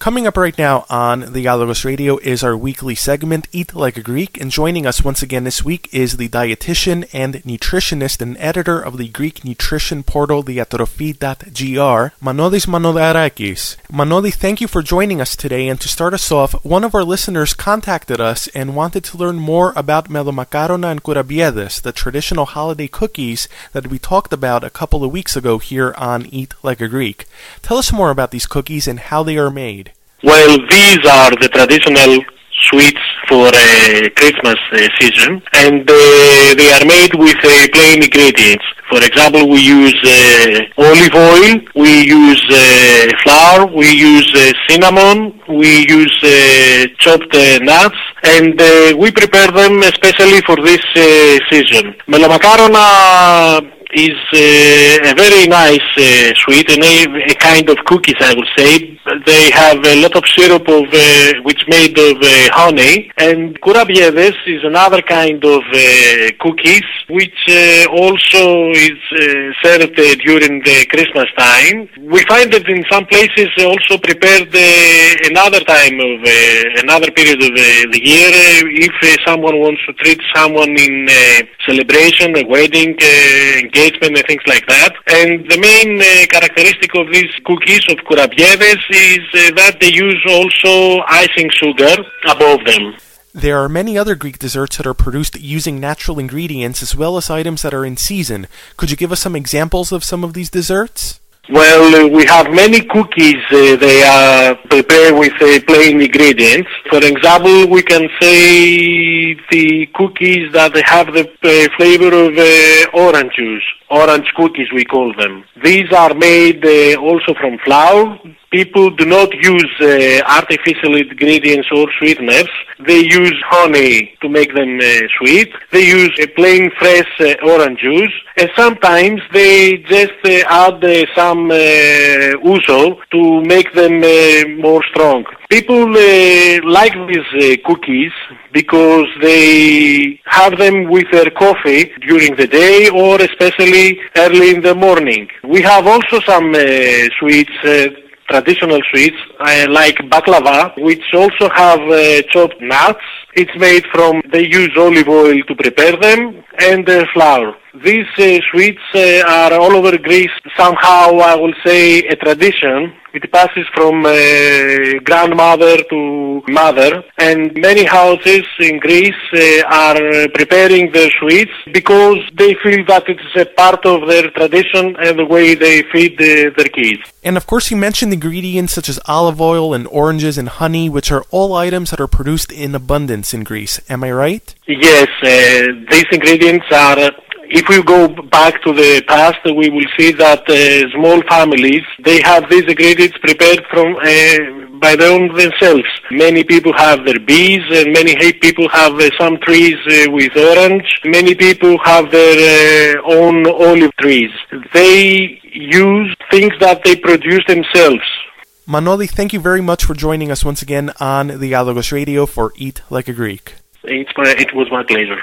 Coming up right now on the Dialogos Radio is our weekly segment, Eat Like a Greek, and joining us once again this week is the dietitian and nutritionist and editor of the Greek nutrition portal, diatrophy.gr, Manolis Manodarakis. Manoli, thank you for joining us today, and to start us off, one of our listeners contacted us and wanted to learn more about melomakarona and kourabiedes, the traditional holiday cookies that we talked about a couple of weeks ago here on Eat Like a Greek. Tell us more about these cookies and how they are made. Well, these are the traditional sweets for uh, Christmas uh, season, and uh, they are made with uh, plain ingredients. For example, we use uh, olive oil, we use uh, flour, we use uh, cinnamon, we use chopped nuts, and we prepare them especially for this season. Melomakarona is a very nice uh, sweet and a, a kind of cookies I would say. They have a lot of syrup of uh, which made of uh, honey and kourabiedes is another kind of uh, cookies which uh, also is uh, served during the Christmas time. We find that in some places also prepared another time of another period of the year if someone wants to treat someone in celebration, a wedding, engagement and things like that. And the main uh, characteristic of these cookies of kourabiedes is uh, that they use also icing sugar above them. There are many other Greek desserts that are produced using natural ingredients as well as items that are in season. Could you give us some examples of some of these desserts? Well, uh, we have many cookies. Uh, they are prepared with uh, plain ingredients. For example, we can say the cookies that have the uh, flavor of uh, orange juice. Orange cookies, we call them. These are made uh, also from flour. People do not use uh, artificial ingredients or sweeteners. They use honey to make them uh, sweet. They use a plain fresh uh, orange juice. And sometimes they just uh, add uh, some uh, ouzo to make them uh, more strong. People uh, like these uh, cookies because they have them with their coffee during the day or especially early in the morning. We have also some uh, sweets uh, traditional sweets like baklava, which also have uh, chopped nuts. It's made from, they use olive oil to prepare them, and uh, flour. These uh, sweets uh, are all over Greece somehow, I will say, a tradition. It passes from uh, grandmother to mother, and many houses in Greece uh, are preparing their sweets because they feel that it's a part of their tradition and the way they feed uh, their kids. And of course, you mentioned ingredients such as olive oil and oranges and honey, which are all items that are produced in abundance in Greece. Am I right? Yes, uh, these ingredients are. Uh, if we go back to the past, we will see that uh, small families they have these ingredients prepared from uh, by their own themselves. Many people have their bees, and many people have uh, some trees uh, with orange. Many people have their uh, own olive trees. They use things that they produce themselves. Manoli, thank you very much for joining us once again on the Dialogos Radio for Eat Like a Greek. It's my, it was my pleasure.